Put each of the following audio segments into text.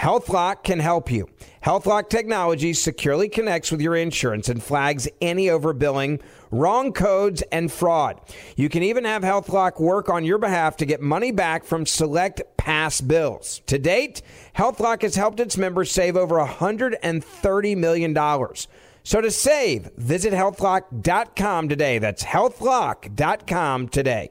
HealthLock can help you. HealthLock technology securely connects with your insurance and flags any overbilling, wrong codes, and fraud. You can even have HealthLock work on your behalf to get money back from select past bills. To date, HealthLock has helped its members save over $130 million. So to save, visit healthlock.com today. That's healthlock.com today.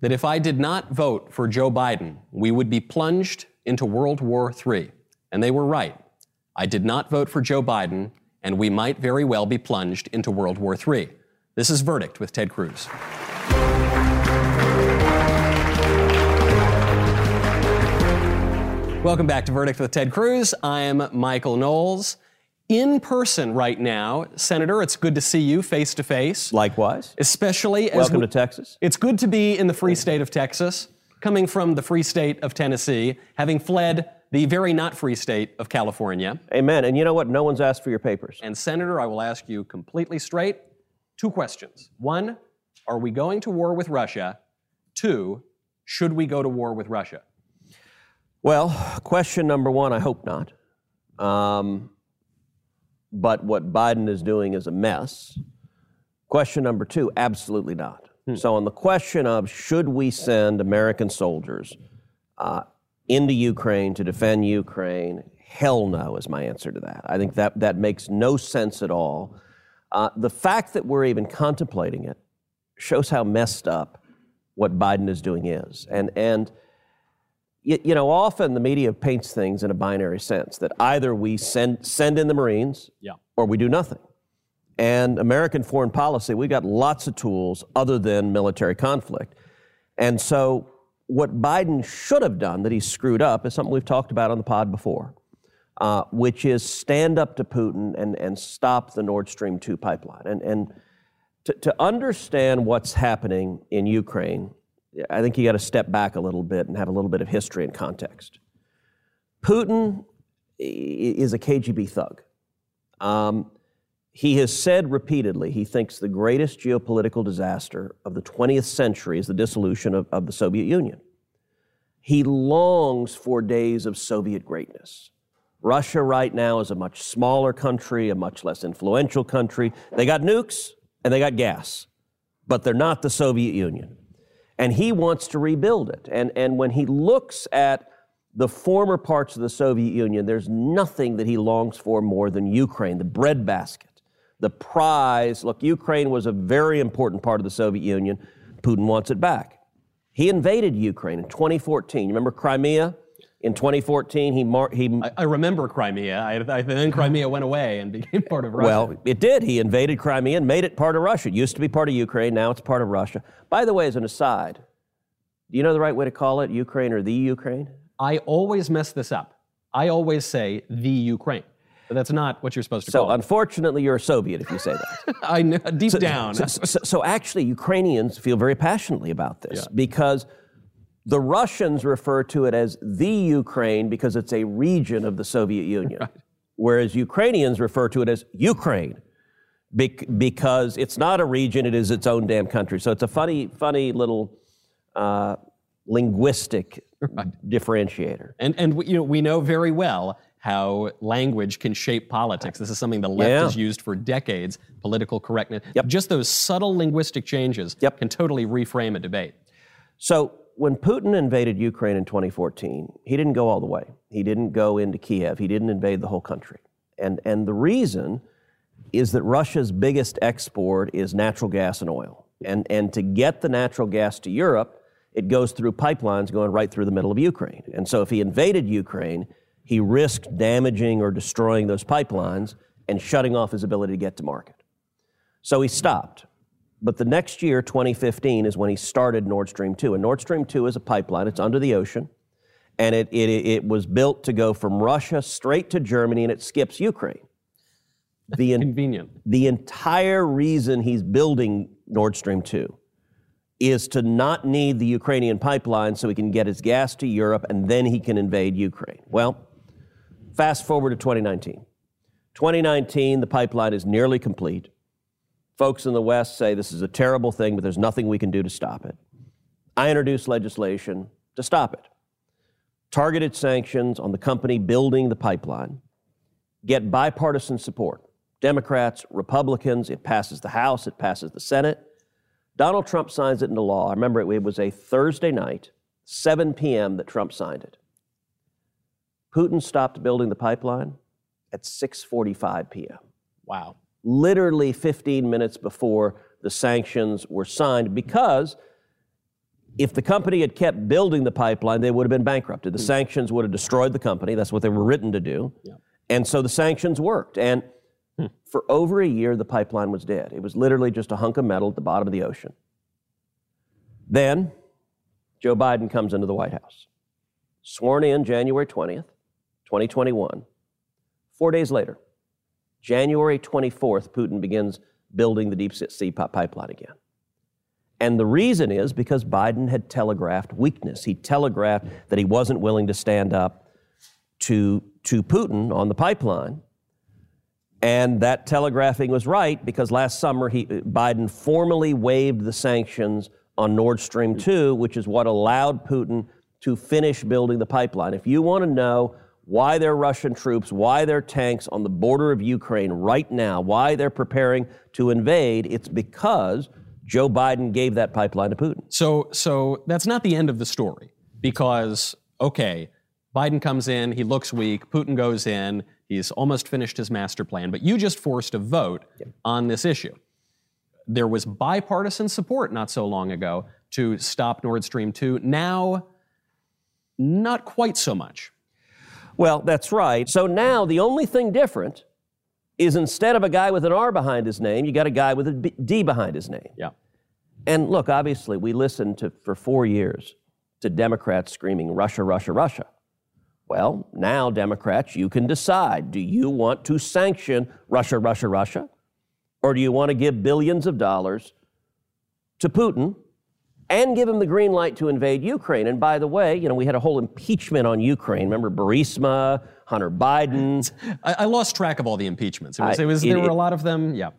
that if I did not vote for Joe Biden, we would be plunged into World War III. And they were right. I did not vote for Joe Biden, and we might very well be plunged into World War III. This is Verdict with Ted Cruz. Welcome back to Verdict with Ted Cruz. I'm Michael Knowles in person right now. Senator, it's good to see you face to face. Likewise. Especially as Welcome we, to Texas. It's good to be in the free state of Texas, coming from the free state of Tennessee, having fled the very not free state of California. Amen. And you know what? No one's asked for your papers. And Senator, I will ask you completely straight two questions. One, are we going to war with Russia? Two, should we go to war with Russia? Well, question number one, I hope not. Um, but what Biden is doing is a mess. Question number two, absolutely not. Hmm. So, on the question of should we send American soldiers uh, into Ukraine to defend Ukraine, hell no is my answer to that. I think that, that makes no sense at all. Uh, the fact that we're even contemplating it shows how messed up what Biden is doing is. And, and you, you know, often the media paints things in a binary sense that either we send, send in the Marines yeah. or we do nothing. And American foreign policy, we've got lots of tools other than military conflict. And so, what Biden should have done that he screwed up is something we've talked about on the pod before, uh, which is stand up to Putin and, and stop the Nord Stream 2 pipeline. And, and to, to understand what's happening in Ukraine, I think you got to step back a little bit and have a little bit of history and context. Putin is a KGB thug. Um, he has said repeatedly he thinks the greatest geopolitical disaster of the 20th century is the dissolution of, of the Soviet Union. He longs for days of Soviet greatness. Russia right now is a much smaller country, a much less influential country. They got nukes and they got gas, but they're not the Soviet Union. And he wants to rebuild it. And, and when he looks at the former parts of the Soviet Union, there's nothing that he longs for more than Ukraine, the breadbasket, the prize. Look, Ukraine was a very important part of the Soviet Union. Putin wants it back. He invaded Ukraine in 2014. You remember Crimea? In 2014, he mar- he I, I remember Crimea. I, I, then Crimea went away and became part of Russia. well, it did. He invaded Crimea and made it part of Russia. It used to be part of Ukraine. Now it's part of Russia. By the way, as an aside, do you know the right way to call it, Ukraine or the Ukraine? I always mess this up. I always say the Ukraine. But that's not what you're supposed to So call it. unfortunately, you're a Soviet if you say that. I know, deep down. So, so, so actually, Ukrainians feel very passionately about this because the Russians refer to it as the Ukraine because it's a region of the Soviet Union, whereas Ukrainians refer to it as Ukraine bec- because it's not a region; it is its own damn country. So it's a funny, funny little uh, linguistic differentiator. And, and we- you know, we know very well how language can shape politics. This is something the left Yeah. has used for decades, political correctness. Yep. Just those subtle linguistic changes yep. can totally reframe a debate. So when Putin invaded Ukraine in 2014, he didn't go all the way. He didn't go into Kiev. He didn't invade the whole country. And, and the reason is that Russia's biggest export is natural gas and oil. And, and to get the natural gas to Europe, it goes through pipelines going right through the middle of Ukraine. And so if he invaded Ukraine, he risked damaging or destroying those pipelines and shutting off his ability to get to market. So he stopped. But the next year, 2015, is when he started Nord Stream 2. And Nord Stream 2 is a pipeline, it's under the ocean. And it, it, it was built to go from Russia straight to Germany, and it skips Ukraine. The en- Convenient. the entire reason he's building Nord Stream 2 is to not need the Ukrainian pipeline so he can get his gas to Europe and then he can invade Ukraine. Well, fast forward to 2019. 2019, the pipeline is nearly complete. Folks in the West say this is a terrible thing, but there's nothing we can do to stop it. I introduced legislation to stop it. Targeted sanctions on the company building the pipeline, get bipartisan support. Democrats, Republicans, it passes the House, it passes the Senate. Donald Trump signs it into law. I remember it, it was a Thursday night, 7 p.m., that Trump signed it. Putin stopped building the pipeline at 6:45 p.m. Wow. Literally 15 minutes before the sanctions were signed because if the company had kept building the pipeline, they would have been bankrupted. The hmm. sanctions would have destroyed the company. That's what they were written to do. And so the sanctions worked. And hmm. for over a year, the pipeline was dead. It was literally just a hunk of metal at the bottom of the ocean. Then Joe Biden comes into the White House, sworn in January 20th, 2021. Four days later, January 24th, Putin begins building the deep sea pipeline again. And the reason is because Biden had telegraphed weakness. He telegraphed that he wasn't willing to stand up to, to Putin on the pipeline. And that telegraphing was right because last summer he, Biden formally waived the sanctions on Nord Stream 2, which is what allowed Putin to finish building the pipeline. If you want to know why there are Russian troops, why there are tanks on the border of Ukraine right now, why they're preparing to invade, it's because Joe Biden gave that pipeline to Putin. So, so that's not the end of the story because, okay, Biden comes in, he looks weak, Putin goes in, he's almost finished his master plan, but you just forced a vote on this issue. There was bipartisan support not so long ago to stop Nord Stream 2. Now, not quite so much. Well, that's right. So now the only thing different is instead of a guy with an R behind his name, you got a guy with a B- D behind his name. Yeah. And look, obviously, we listened to for four years to Democrats screaming Russia, Russia, Russia. Well, now Democrats, you can decide: do you want to sanction Russia, Russia, Russia, or do you want to give billions of dollars to Putin and give him the green light to invade Ukraine? And by the way, you know, we had a whole impeachment on Ukraine. Remember Burisma, Hunter Biden. I, I lost track of all the impeachments. It was, I- it was, it- there were a lot of them. Yeah.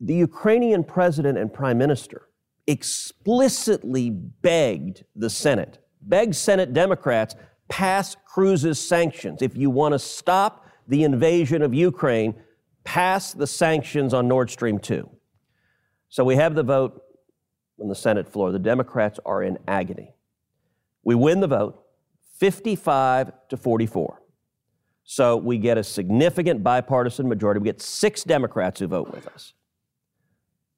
the Ukrainian president and prime minister explicitly begged the Senate, begged Senate Democrats, pass Cruz's sanctions. If you want to stop the invasion of Ukraine, pass the sanctions on Nord Stream 2. So we have the vote on the Senate floor. The Democrats are in agony. We win the vote 55 to 44. So we get a significant bipartisan majority. We get six Democrats who vote with us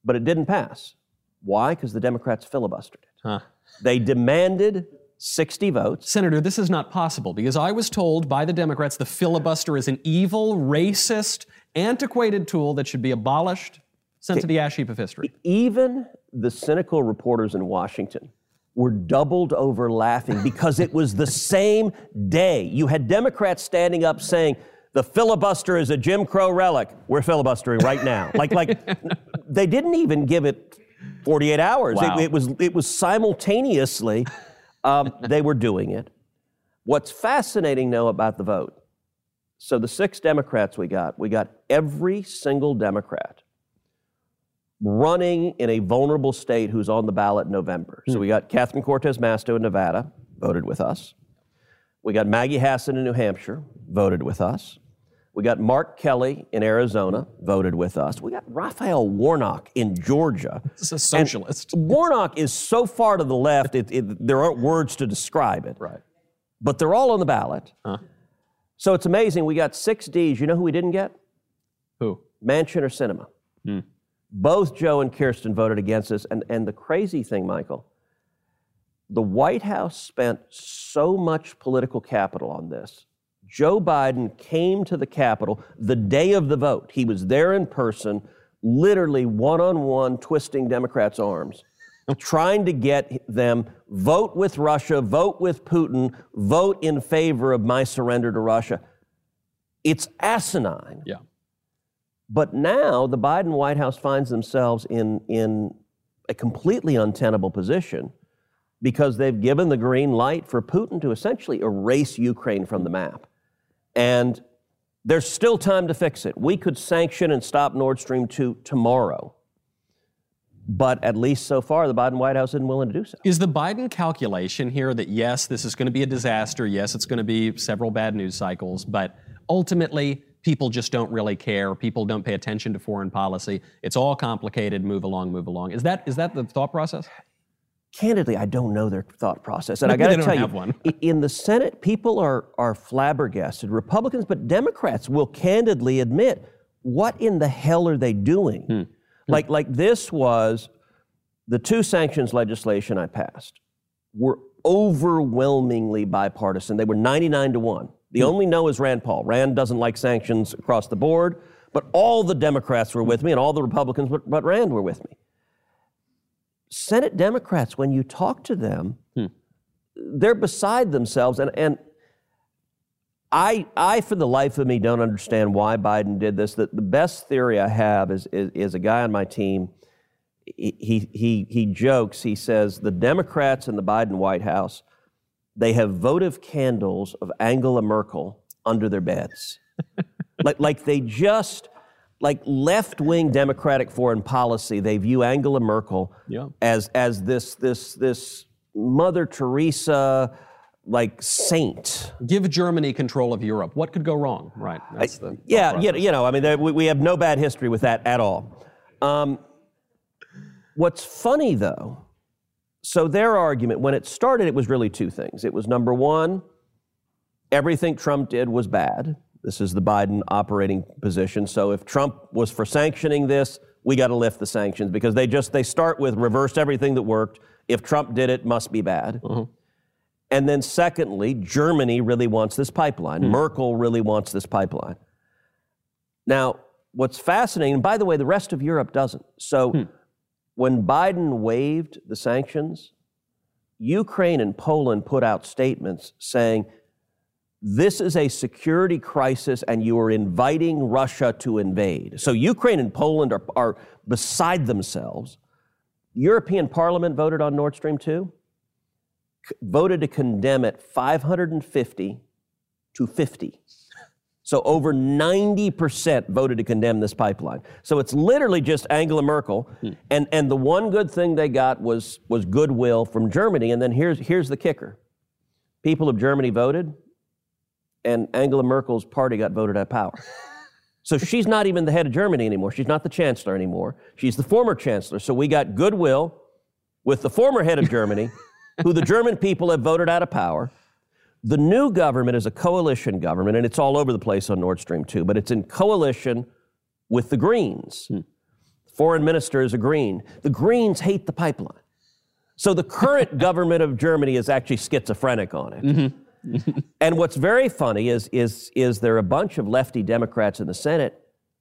but it didn't pass. Why? Because the Democrats filibustered it. Huh. They demanded 60 votes. Senator, this is not possible because I was told by the Democrats the filibuster is an evil, racist, antiquated tool that should be abolished, sent to the ash heap of history. Even the cynical reporters in Washington were doubled over laughing because it was the same day. You had Democrats standing up saying, the filibuster is a Jim Crow relic. We're filibustering right now. like, like they didn't even give it 48 hours. Wow. It, it was, it was simultaneously, um, they were doing it. What's fascinating, though, about the vote so the six Democrats we got, we got every single Democrat running in a vulnerable state who's on the ballot in November. So hmm. we got Catherine Cortez Masto in Nevada, voted with us. We got Maggie Hassan in New Hampshire, voted with us. We got Mark Kelly in Arizona, voted with us. We got Raphael Warnock in Georgia. This is a socialist. And Warnock is so far to the left, it, it, there aren't words to describe it. Right. But they're all on the ballot. Huh. So it's amazing. We got six D's. You know who we didn't get? Who? Manchin or Sinema. Hmm. Both Joe and Kyrsten voted against this. And, and the crazy thing, Michael, the White House spent so much political capital on this. Joe Biden came to the Capitol the day of the vote. He was there in person, literally one on one, twisting Democrats' arms, trying to get them vote with Russia, vote with Putin, vote in favor of my surrender to Russia. It's asinine. Yeah. But now the Biden White House finds themselves in, in a completely untenable position because they've given the green light for Putin to essentially erase Ukraine from the map. And there's still time to fix it. We could sanction and stop Nord Stream 2 tomorrow. But at least so far, the Biden White House isn't willing to do so. Is the Biden calculation here that yes, this is going to be a disaster, yes, it's going to be several bad news cycles, but ultimately, people just don't really care. People don't pay attention to foreign policy. It's all complicated. Move along, move along. Is that is that the thought process? Candidly, I don't know their thought process. And I got to tell you, one. in the Senate, people are, are flabbergasted. Republicans, but Democrats will candidly admit, what in the hell are they doing? Hmm. Like, like this was the two sanctions legislation I passed were overwhelmingly bipartisan. They were 99 to 1. The only no is Rand Paul. Rand doesn't like sanctions across the board, but all the Democrats were with me and all the Republicans, but, but Rand were with me. Senate Democrats, when you talk to them, hmm. they're beside themselves. And, and I, I, for the life of me, don't understand why Biden did this. The, the best theory I have is, is, is a guy on my team. He, he, he, he jokes, he says, the Democrats in the Biden White House, they have votive candles of Angela Merkel under their beds. like, like they just, like left wing Democratic foreign policy, they view Angela Merkel Yeah. as, as this, this, this Mother Teresa like saint. Give Germany control of Europe. What could go wrong? Right. That's the Yeah, thought you, know, I mean, we, we have no bad history with that at all. Um, what's funny, though, so their argument, when it started, it was really two things. It was number one, everything Trump did was bad. This is the Biden operating position. So if Trump was for sanctioning this, we got to lift the sanctions because they just they start with reverse everything that worked. If Trump did it, must be bad. Mm-hmm. And then secondly, Germany really wants this pipeline. Hmm. Merkel really wants this pipeline. Now, what's fascinating, and by the way, the rest of Europe doesn't. So hmm. When Biden waived the sanctions, Ukraine and Poland put out statements saying, this is a security crisis and you are inviting Russia to invade. So Ukraine and Poland are, are beside themselves. European Parliament voted on Nord Stream 2, c- voted to condemn it 550 to 50. So over 90% voted to condemn this pipeline. So it's literally just Angela Merkel. Hmm. And, and the one good thing they got was, was goodwill from Germany. And then here's, here's the kicker people of Germany voted, and Angela Merkel's party got voted out of power. So she's not even the head of Germany anymore. She's not the chancellor anymore. She's the former chancellor. So we got goodwill with the former head of Germany, who the German people have voted out of power. The new government is a coalition government, and it's all over the place on Nord Stream 2, but it's in coalition with the Greens. Hmm. Foreign minister is a Green. The Greens hate the pipeline. So the current government of Germany is actually schizophrenic on it. Mm-hmm. and what's very funny is, is, is there are a bunch of lefty Democrats in the Senate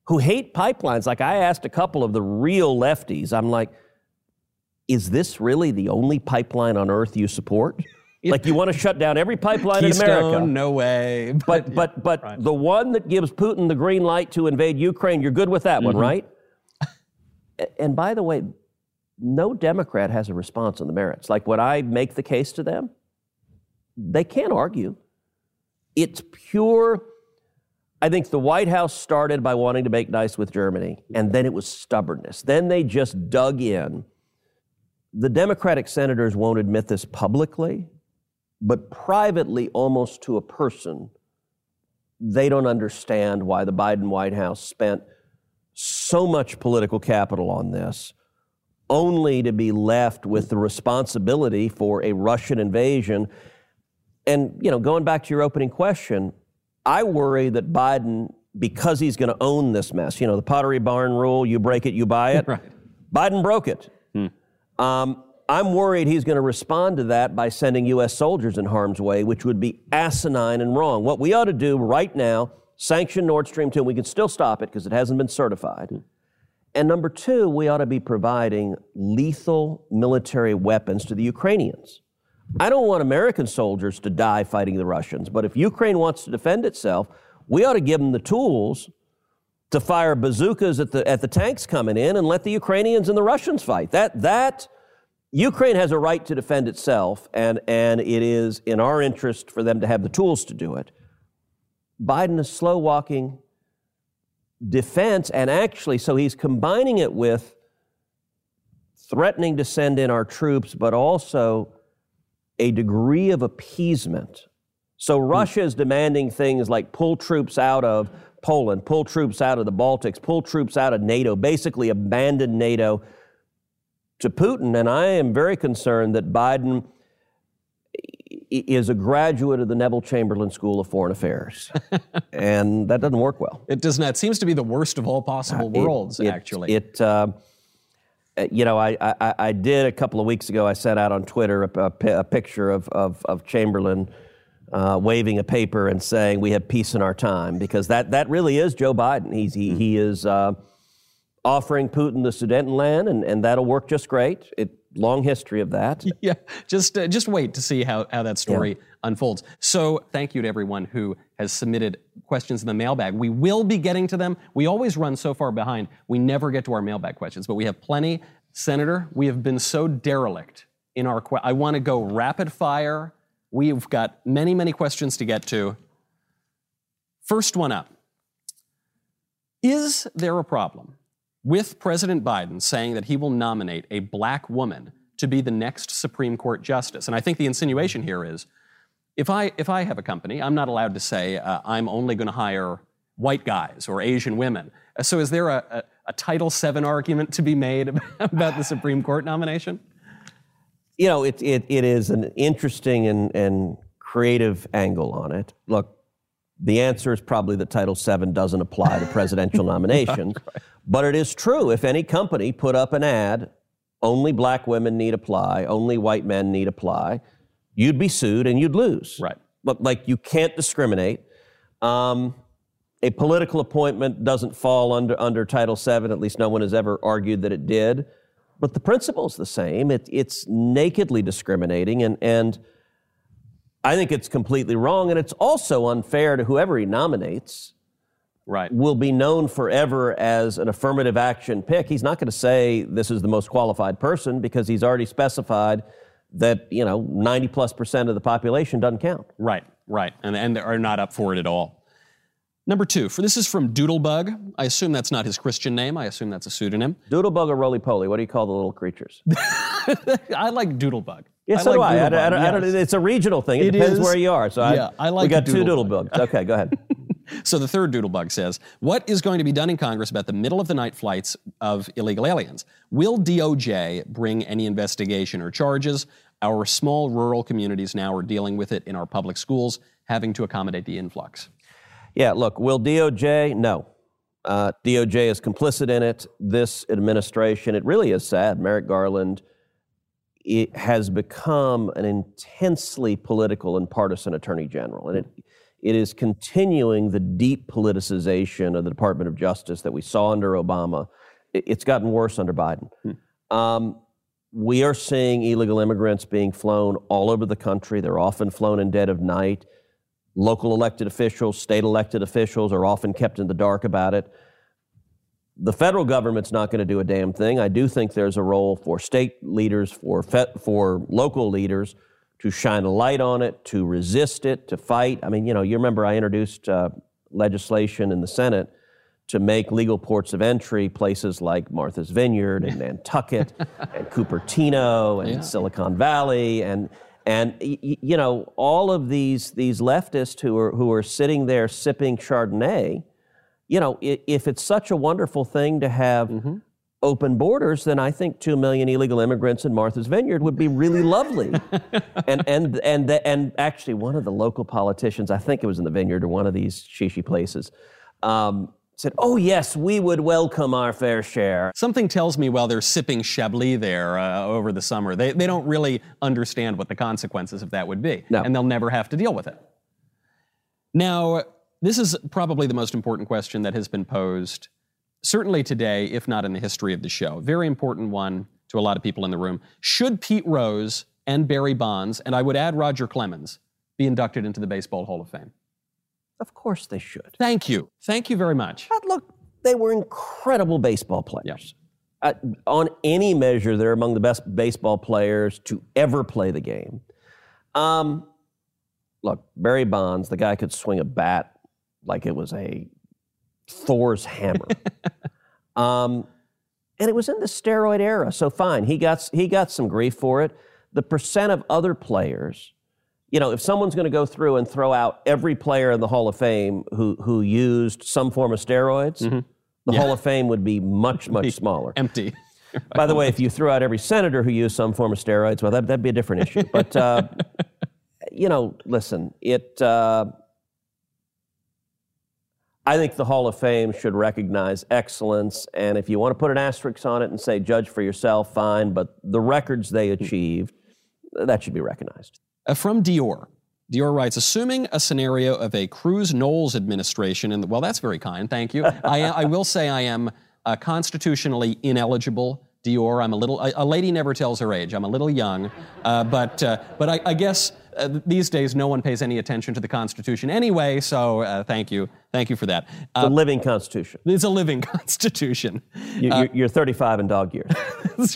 who hate pipelines. Like I asked a couple of the real lefties, I'm like, is this really the only pipeline on earth you support? Like you want to shut down every pipeline in America. No way. But but but the one that gives Putin the green light to invade Ukraine, you're good with that one, Mhm. right? And by the way, no Democrat has a response on the merits. Like when I make the case to them, they can't argue. It's pure. I think the White House started by wanting to make nice with Germany, and then it was stubbornness. Then they just dug in. The Democratic senators won't admit this publicly, but privately, almost to a person, they don't understand why the Biden White House spent so much political capital on this, only to be left with the responsibility for a Russian invasion. And, you know, going back to your opening question, I worry that Biden, because he's going to own this mess, you know, the Pottery Barn rule, you break it, you buy it. Right. Biden broke it. Um, I'm worried he's going to respond to that by sending U.S. soldiers in harm's way, which would be asinine and wrong. What we ought to do right now, sanction Nord Stream 2. We can still stop it because it hasn't been certified. And number two, we ought to be providing lethal military weapons to the Ukrainians. I don't want American soldiers to die fighting the Russians, but if Ukraine wants to defend itself, we ought to give them the tools to fire bazookas at the at the tanks coming in and let the Ukrainians and the Russians fight. That that Ukraine has a right to defend itself, and and it is in our interest for them to have the tools to do it. Biden is slow walking defense, and actually, so he's combining it with threatening to send in our troops, but also a degree of appeasement. So hmm. Russia is demanding things like pull troops out of Poland, pull troops out of the Baltics, pull troops out of NATO, basically abandon NATO to Putin. And I am very concerned that Biden is a graduate of the Neville Chamberlain School of Foreign Affairs. and that doesn't work well. It does not. It seems to be the worst of all possible It- worlds, it- actually. It, uh, uh, you know, I, I, I did a couple of weeks ago, I sent out on Twitter a, a, a picture of, of, of Chamberlain uh, waving a paper and saying, We have peace in our time, because that, that really is Joe Biden. He's, he, he is uh, offering Putin the Sudetenland, and, and that'll work just great. It, long history of that. yeah, just uh, just wait to see how, how that story unfolds. So, thank you to everyone who has submitted questions in the mailbag. We will be getting to them. We always run so far behind, we never get to our mailbag questions, but we have plenty. Senator, we have been so derelict in our. Que- I want to go rapid fire. We've got many, many questions to get to. First one up Is there a problem with President Biden saying that he will nominate a black woman to be the next Supreme Court justice? And I think the insinuation here is if I, if I have a company, I'm not allowed to say uh, I'm only going to hire white guys or Asian women. Uh, So is there a, a, a Title VII argument to be made about the Supreme Court nomination? you know, it, it, it is an interesting and, and creative angle on it. Look, the answer is probably that Title VII doesn't apply to presidential nominations. But it is true. If any company put up an ad, only black women need apply, only white men need apply, you'd be sued and you'd lose. Right. But like you can't discriminate. Um, a political appointment doesn't fall under, under Title VII. At least no one has ever argued that it did. But the principle's the same. It, it's nakedly discriminating, and, and I think it's completely wrong. And it's also unfair to whoever he nominates. Right. Will be known forever as an affirmative action pick. He's not going to say this is the most qualified person because he's already specified that you know 90 plus percent of the population doesn't count. Right, right, and and are not up for it at all. Number two, for this is from Doodlebug. I assume that's not his Christian name. I assume that's a pseudonym. Doodlebug or roly poly? What do you call the little creatures? I like Doodlebug. Yeah, so do like I. I, I, don't- I don't- it's a regional thing. It, It depends is. where you are. So Yeah, I like We got two doodle bugs. Okay, go ahead. So the third doodle bug says, What is going to be done in Congress about the middle of the night flights of illegal aliens? Will DOJ bring any investigation or charges? Our small rural communities now are dealing with it in our public schools, having to accommodate the influx. Yeah, look, will DOJ? No. Uh, DOJ is complicit in it. This administration, it really is sad. Merrick Garland it has become an intensely political and partisan attorney general. And it, it is continuing the deep politicization of the Department of Justice that we saw under Obama. It's gotten worse under Biden. Um, we are seeing illegal immigrants being flown all over the country. They're often flown in dead of night. Local elected officials, state elected officials are often kept in the dark about it. The federal government's not going to do a damn thing. I do think there's a role for state leaders, for fe- for local leaders to shine a light on it, to resist it, to fight. I mean, you know, you remember I introduced uh, legislation in the Senate to make legal ports of entry places like Martha's Vineyard and Nantucket and Cupertino and Yeah. Silicon Valley and and you know all of these these leftists who are who are sitting there sipping Chardonnay, you know, if it's such a wonderful thing to have open borders, then I think two million illegal immigrants in Martha's Vineyard would be really lovely. and and and the, and actually, one of the local politicians, I think it was in the Vineyard or one of these shishi places, um, said, "Oh yes, we would welcome our fair share." Something tells me while they're sipping Chablis there uh, over the summer, they, they don't really understand what the consequences of that would be. No. And they'll never have to deal with it. Now, this is probably the most important question that has been posed, certainly today, if not in the history of the show. Very important one to a lot of people in the room. Should Pete Rose and Barry Bonds, and I would add Roger Clemens, be inducted into the Baseball Hall of Fame? Of course, they should. Thank you. Thank you very much. But look, they were incredible baseball players. Uh, on any measure, they're among the best baseball players to ever play the game. Um, look, Barry Bonds, the guy could swing a bat like it was a Thor's hammer. um, and it was in the steroid era, so fine. He got he got some grief for it. The percent of other players, you know, if someone's going to go through and throw out every player in the Hall of Fame who who used some form of steroids, the Hall of Fame would be much much smaller. Empty. By the way, if you threw out every senator who used some form of steroids, well, that, that'd be a different issue. But, uh, you know, listen, it. Uh, I think the Hall of Fame should recognize excellence. And if you want to put an asterisk on it and say, judge for yourself, fine. But the records they achieved, that should be recognized. Uh, from Dior. Dior writes, assuming a scenario of a Cruz Knowles administration, and well, that's very kind, thank you. I, I will say I am uh, constitutionally ineligible. Dior, I'm a little. A, a lady never tells her age. I'm a little young, uh, but uh, but I, I guess uh, these days no one pays any attention to the Constitution anyway. So uh, thank you, thank you for that. The living Constitution. It's a living Constitution. You, you're, you're 35 in dog years.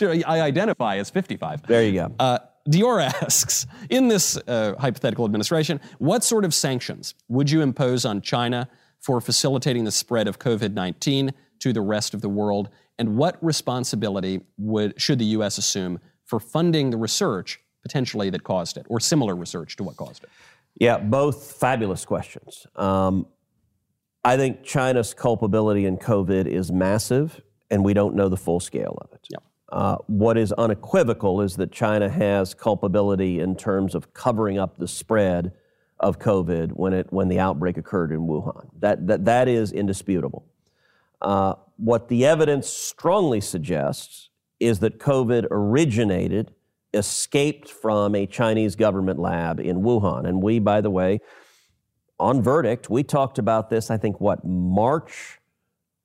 I identify as 55. There you go. Uh, Dior asks, in this uh, hypothetical administration, what sort of sanctions would you impose on China for facilitating the spread of COVID 19 to the rest of the world? And what responsibility would, should the U.S. assume for funding the research potentially that caused it, or similar research to what caused it? Yeah, both fabulous questions. Um, I think China's culpability in COVID is massive, and we don't know the full scale of it. Uh, what is unequivocal is that China has culpability in terms of covering up the spread of COVID when it when the outbreak occurred in Wuhan. That that, that is indisputable. Uh, what the evidence strongly suggests is that COVID originated, escaped from a Chinese government lab in Wuhan. And we, by the way, on verdict, we talked about this, I think, what, March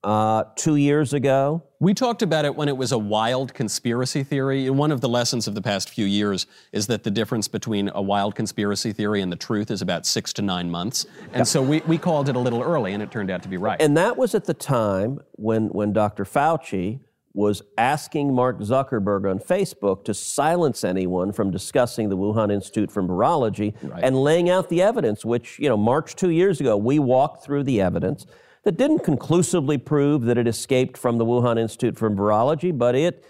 uh, two years ago? We talked about it when it was a wild conspiracy theory. And one of the lessons of the past few years is that the difference between a wild conspiracy theory and the truth is about six to nine months. And so we, we called it a little early, and it turned out to be right. And that was at the time when, when Dr. Fauci was asking Mark Zuckerberg on Facebook to silence anyone from discussing the Wuhan Institute for Virology and laying out the evidence, which, you know, March two years ago, we walked through the evidence that didn't conclusively prove that it escaped from the Wuhan Institute for Virology, but it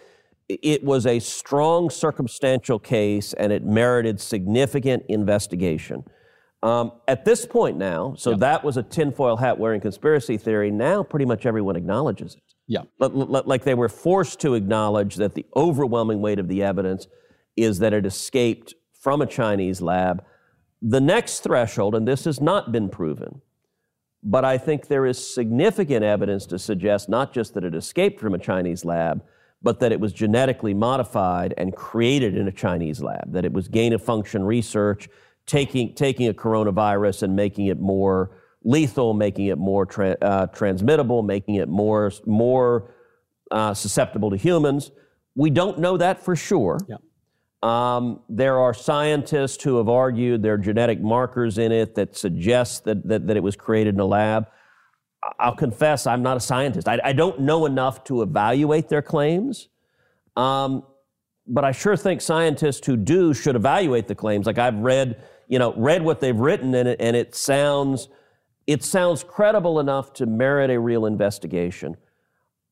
it was a strong circumstantial case and it merited significant investigation. Um, at this point now, so that was a tinfoil hat wearing conspiracy theory. Now, pretty much everyone acknowledges it. Yeah. Li- li- Like they were forced to acknowledge that the overwhelming weight of the evidence is that it escaped from a Chinese lab. The next threshold, and this has not been proven, but I think there is significant evidence to suggest not just that it escaped from a Chinese lab, but that it was genetically modified and created in a Chinese lab, that it was gain of function research, taking, taking a coronavirus and making it more lethal, making it more tra- uh, transmittable, making it more, more uh, susceptible to humans. We don't know that for sure. Yeah. Um, there are scientists who have argued there are genetic markers in it that suggest that, that, that it was created in a lab. I'll confess, I'm not a scientist. I, I don't know enough to evaluate their claims. Um, but I sure think scientists who do should evaluate the claims. Like I've read, you know, read what they've written, and it, and it sounds, it sounds credible enough to merit a real investigation.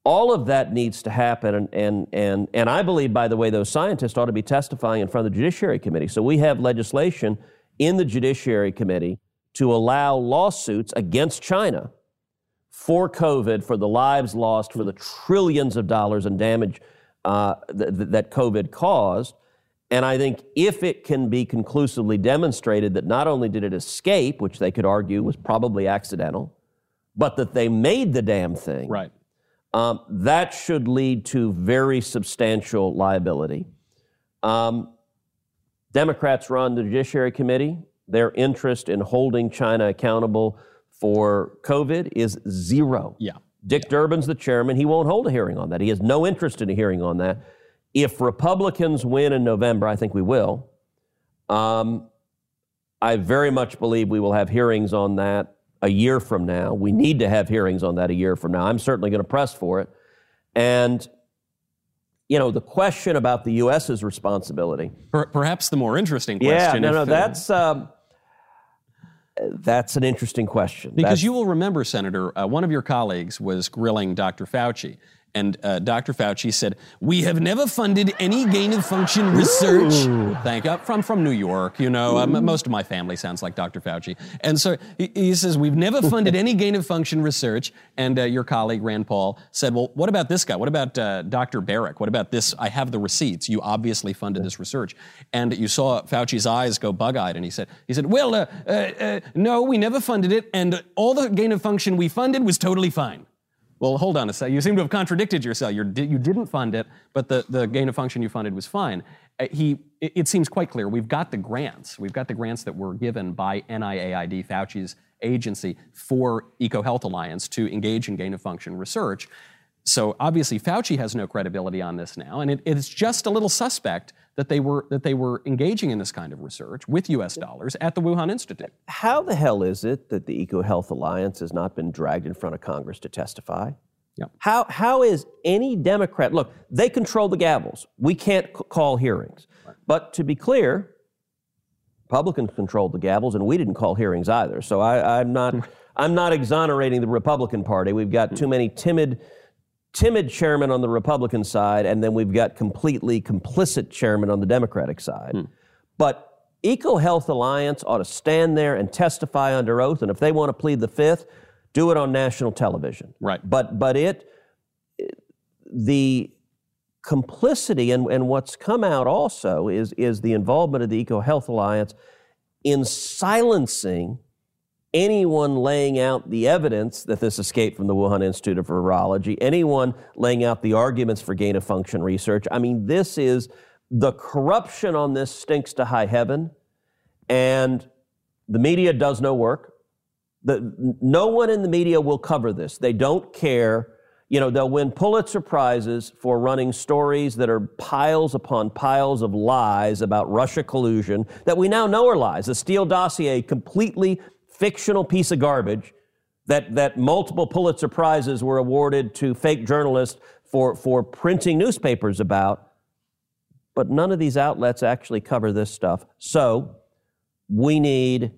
All of that needs to happen, and, and, and, and I believe, by the way, those scientists ought to be testifying in front of the Judiciary Committee. So we have legislation in the Judiciary Committee to allow lawsuits against China for COVID, for the lives lost, for the trillions of dollars in damage uh, th- th- that COVID caused. And I think if it can be conclusively demonstrated that not only did it escape, which they could argue was probably accidental, but that they made the damn thing, Right. um, that should lead to very substantial liability. Um, Democrats run the Judiciary Committee. Their interest in holding China accountable for COVID is zero. Yeah. Dick Durbin's the chairman. He won't hold a hearing on that. He has no interest in a hearing on that. If Republicans win in November, I think we will. Um, I very much believe we will have hearings on that a year from now. We need to have hearings on that a year from now. I'm certainly going to press for it. And, you know, the question about the U.S.'s responsibility. Per- perhaps the more interesting question. Yeah, no, no, uh, that's. Um, that's an interesting question. Because That's- you will remember, Senator, uh, one of your colleagues was grilling Dr. Fauci. And uh, Dr. Fauci said, "We have never funded any gain of function research." Thank you. From from New York, you know, um, most of my family sounds like Dr. Fauci, and so he, he says, "We've never funded any gain of function research." And uh, your colleague Rand Paul said, "Well, what about this guy? What about uh, Dr. Baric? What about this? I have the receipts. You obviously funded this research." And you saw Fauci's eyes go bug-eyed, and he said, "He said, well, uh, uh, uh, no, we never funded it, and all the gain of function we funded was totally fine." Well, hold on a sec. You seem to have contradicted yourself. You're, you didn't fund it, but the, the gain of function you funded was fine. Uh, he, it, it seems quite clear. We've got the grants. We've got the grants that were given by NIAID, Fauci's agency, for EcoHealth Alliance to engage in gain of function research. So obviously, Fauci has no credibility on this now, and it, it's just a little suspect that they were that they were engaging in this kind of research with U.S. dollars at the Wuhan Institute. How the hell is it that the EcoHealth Alliance has not been dragged in front of Congress to testify? Yep. How, how is any Democrat, look, they control the gavels. We can't c- call hearings. But to be clear, Republicans controlled the gavels, and we didn't call hearings either. So I, I'm, not, I'm not exonerating the Republican Party. We've got hmm. too many timid, timid chairman on the Republican side, and then we've got completely complicit chairman on the Democratic side. Hmm. But EcoHealth Alliance ought to stand there and testify under oath, and if they want to plead the fifth, do it on national television. Right. But but it the complicity and, and what's come out also is is the involvement of the EcoHealth Alliance in silencing anyone laying out the evidence that this escaped from the Wuhan Institute of Virology, anyone laying out the arguments for gain of function research. I mean, this is the corruption on this stinks to high heaven, and the media does no work. The, no one in the media will cover this. They don't care. You know, they'll win Pulitzer Prizes for running stories that are piles upon piles of lies about Russia collusion that we now know are lies. The Steele dossier, completely fictional piece of garbage that, that multiple Pulitzer Prizes were awarded to fake journalists for, for printing newspapers about. But none of these outlets actually cover this stuff. So we need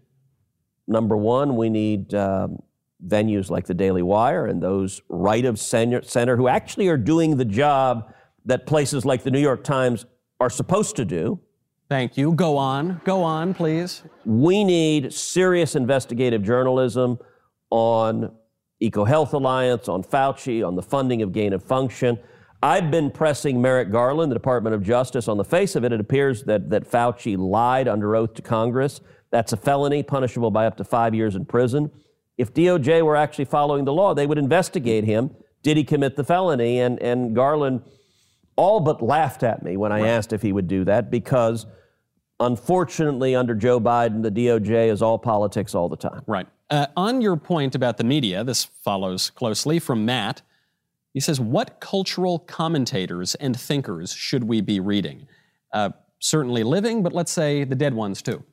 number one, we need um, venues like the Daily Wire and those right of center, center who actually are doing the job that places like the New York Times are supposed to do. Thank you. Go on. Go on, please. We need serious investigative journalism on EcoHealth Alliance, on Fauci, on the funding of gain of function. I've been pressing Merrick Garland, the Department of Justice. On the face of it, it appears that, that Fauci lied under oath to Congress. That's a felony punishable by up to five years in prison. If DOJ were actually following the law, they would investigate him. Did he commit the felony? And, and Garland all but laughed at me when I asked if he would do that because unfortunately, under Joe Biden, the DOJ is all politics all the time. Right. Uh, on your point about the media, this follows closely from Matt. He says, What cultural commentators and thinkers should we be reading? Uh, certainly living, but let's say the dead ones too.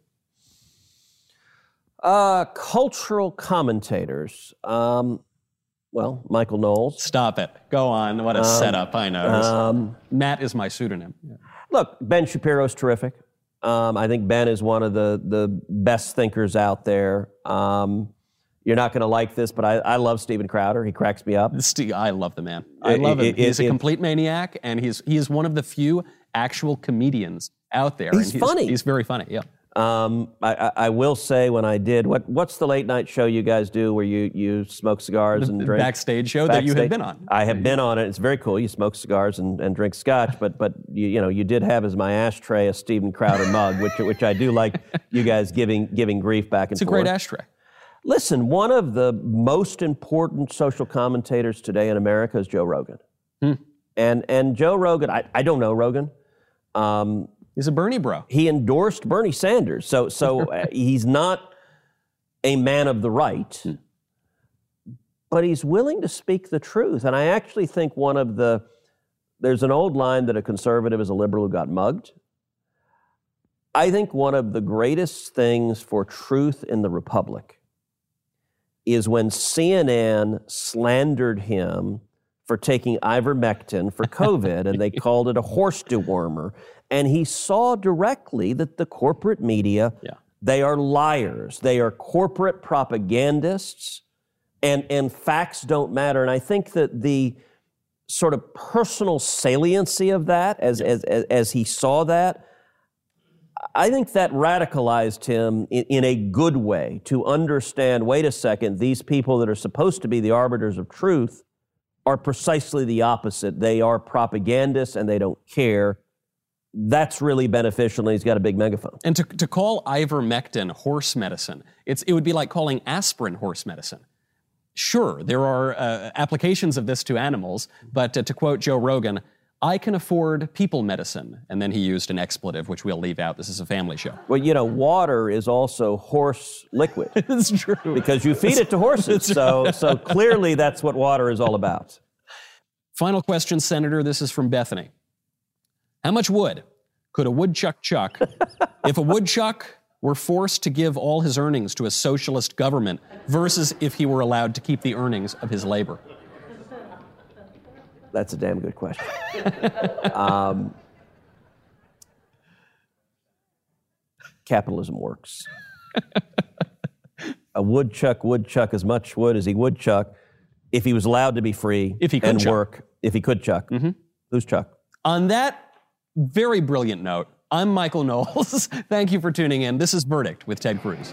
Uh, cultural commentators. Um, well, Michael Knowles. Stop it. Go on. What a Um, setup. I know. um, Matt is my pseudonym. Look, Ben Shapiro's terrific. Um, I think Ben is one of the, the best thinkers out there. Um, you're not going to like this, but I, I love Steven Crowder. He cracks me up. Steve, I love the man. I It- love him. it- he's a it- complete maniac, and he's he is one of the few actual comedians out there. He's and funny. He's very funny. Yeah. Um, I, I, will say when I did what what's the late night show you guys do where you you smoke cigars and The drink backstage show that you have been on. I have been on it. It's very cool. You smoke cigars and, and drink scotch, but but you, you know you did have as my ashtray a Steven Crowder mug, which which I do like you guys giving giving grief back and It's a forth. great ashtray. Listen, one of the most important social commentators today in America is Joe Rogan. Hmm. And and Joe Rogan, I, I don't know Rogan. Um, he's a Bernie bro. He endorsed Bernie Sanders, so so uh, he's not a man of the right, but he's willing to speak the truth. And I actually think one of the there's an old line that a conservative is a liberal who got mugged. I think one of the greatest things for truth in the republic is when CNN slandered him for taking ivermectin for COVID and they called it a horse dewormer. And he saw directly that the corporate media, they are liars. They are corporate propagandists and, and facts don't matter. And I think that the sort of personal saliency of that as, as, as, as he saw that, I think that radicalized him in, in a good way to understand wait a second, these people that are supposed to be the arbiters of truth are precisely the opposite. They are propagandists and they don't care. That's really beneficial, and he's got a big megaphone. And to, to call ivermectin horse medicine, it's, it would be like calling aspirin horse medicine. Sure, there are uh, applications of this to animals, but uh, to quote Joe Rogan, I can afford people medicine. And then he used an expletive, which we'll leave out. This is a family show. Well, you know, water is also horse liquid. it's true. Because you feed it to horses. So, so clearly that's what water is all about. Final question, Senator. This is from Bethany. How much wood could a woodchuck chuck if a woodchuck were forced to give all his earnings to a socialist government versus if he were allowed to keep the earnings of his labor? That's a damn good question. Um, capitalism works. a woodchuck woodchuck as much wood as he would chuck if he was allowed to be free If he could and chuck. work. If he could chuck. Who's Chuck? On that very brilliant note, I'm Michael Knowles. Thank you for tuning in. This is Verdict with Ted Cruz.